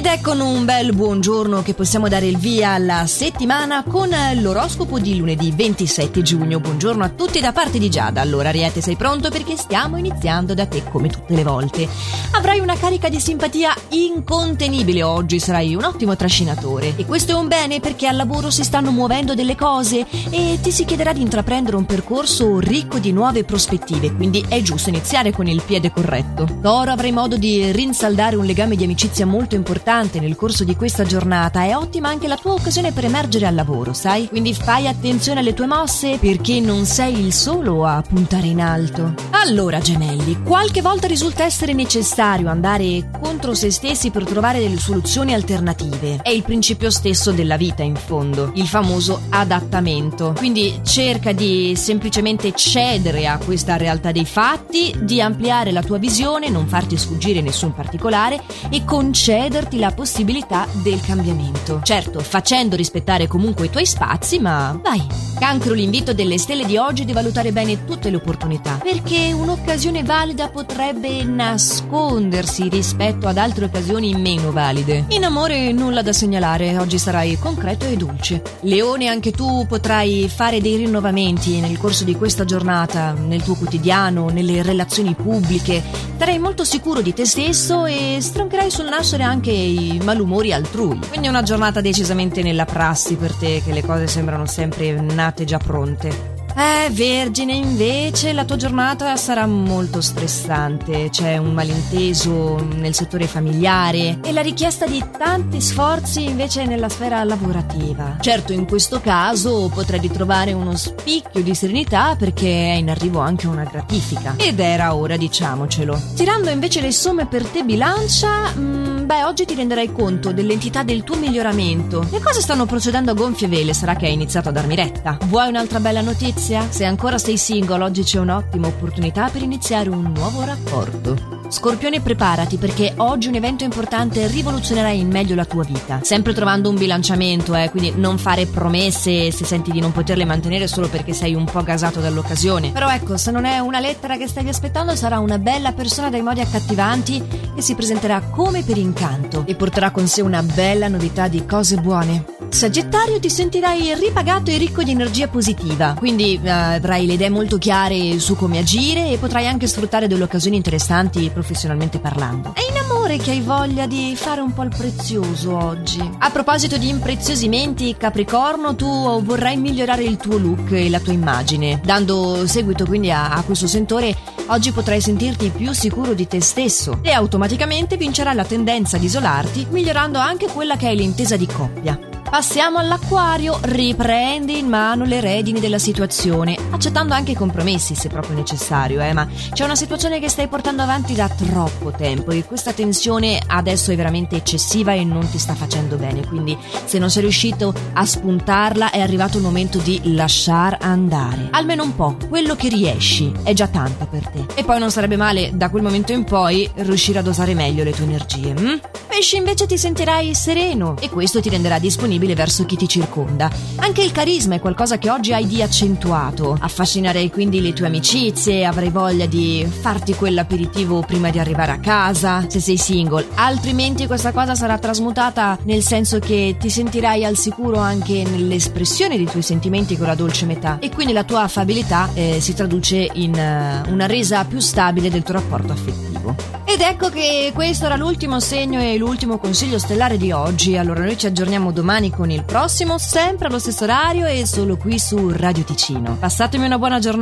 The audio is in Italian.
Ed ecco un bel buongiorno che possiamo dare il via alla settimana con l'oroscopo di lunedì 27 giugno. Buongiorno a tutti da parte di Giada. Allora, Ariete, sei pronto perché stiamo iniziando da te come tutte le volte. Avrai una carica di simpatia incontenibile oggi, sarai un ottimo trascinatore. E questo è un bene perché al lavoro si stanno muovendo delle cose e ti si chiederà di intraprendere un percorso ricco di nuove prospettive, quindi è giusto iniziare con il piede corretto. Toro avrai modo di rinsaldare un legame di amicizia molto importante importante nel corso di questa giornata, è ottima anche la tua occasione per emergere al lavoro, sai? Quindi fai attenzione alle tue mosse perché non sei il solo a puntare in alto. Allora, gemelli, qualche volta risulta essere necessario andare contro se stessi per trovare delle soluzioni alternative. È il principio stesso della vita, in fondo, il famoso adattamento. Quindi cerca di semplicemente cedere a questa realtà dei fatti, di ampliare la tua visione, non farti sfuggire nessun particolare e concederti la possibilità del cambiamento. Certo, facendo rispettare comunque i tuoi spazi, ma vai. Cancro l'invito delle stelle di oggi di valutare bene tutte le opportunità, perché un'occasione valida potrebbe nascondersi rispetto ad altre occasioni meno valide. In amore nulla da segnalare, oggi sarai concreto e dolce. Leone, anche tu potrai fare dei rinnovamenti nel corso di questa giornata, nel tuo quotidiano, nelle relazioni pubbliche. Sarai molto sicuro di te stesso e stroncherai sul nascere anche i malumori altrui. Quindi è una giornata decisamente nella prassi per te, che le cose sembrano sempre nate già pronte. Eh, Vergine, invece la tua giornata sarà molto stressante. C'è un malinteso nel settore familiare e la richiesta di tanti sforzi invece nella sfera lavorativa. Certo, in questo caso potrai ritrovare uno spicchio di serenità perché è in arrivo anche una gratifica. Ed era ora, diciamocelo. Tirando invece le somme per te bilancia... Mm, Beh, oggi ti renderai conto dell'entità del tuo miglioramento. Le cose stanno procedendo a gonfie vele, sarà che hai iniziato a darmi retta. Vuoi un'altra bella notizia? Se ancora sei single, oggi c'è un'ottima opportunità per iniziare un nuovo rapporto. Scorpione preparati perché oggi un evento importante rivoluzionerà in meglio la tua vita. Sempre trovando un bilanciamento, eh, quindi non fare promesse se senti di non poterle mantenere solo perché sei un po' gasato dall'occasione. Però ecco, se non è una lettera che stavi aspettando, sarà una bella persona dai modi accattivanti che si presenterà come per incanto e porterà con sé una bella novità di cose buone. Sagittario ti sentirai ripagato e ricco di energia positiva, quindi uh, avrai le idee molto chiare su come agire e potrai anche sfruttare delle occasioni interessanti professionalmente parlando. È in amore che hai voglia di fare un po' il prezioso oggi. A proposito di impreziosimenti, Capricorno, tu vorrai migliorare il tuo look e la tua immagine. Dando seguito quindi a, a questo sentore, oggi potrai sentirti più sicuro di te stesso e automaticamente vincerà la tendenza ad isolarti, migliorando anche quella che è l'intesa di coppia. Passiamo all'acquario, riprendi in mano le redini della situazione, accettando anche i compromessi se proprio necessario, eh, ma c'è una situazione che stai portando avanti da troppo tempo e questa tensione adesso è veramente eccessiva e non ti sta facendo bene, quindi se non sei riuscito a spuntarla è arrivato il momento di lasciar andare. Almeno un po', quello che riesci è già tanto per te. E poi non sarebbe male da quel momento in poi riuscire a dosare meglio le tue energie. Hm? Pesci invece ti sentirai sereno e questo ti renderà disponibile disponibile verso chi ti circonda. Anche il carisma è qualcosa che oggi hai di accentuato. Affascinerei quindi le tue amicizie, avrai voglia di farti quell'aperitivo prima di arrivare a casa, se sei single. Altrimenti questa cosa sarà trasmutata nel senso che ti sentirai al sicuro anche nell'espressione dei tuoi sentimenti con la dolce metà e quindi la tua affabilità eh, si traduce in uh, una resa più stabile del tuo rapporto affettivo. Ed ecco che questo era l'ultimo segno e l'ultimo consiglio stellare di oggi. Allora noi ci aggiorniamo domani con il prossimo, sempre allo stesso orario e solo qui su Radio Ticino. Passatemi una buona giornata.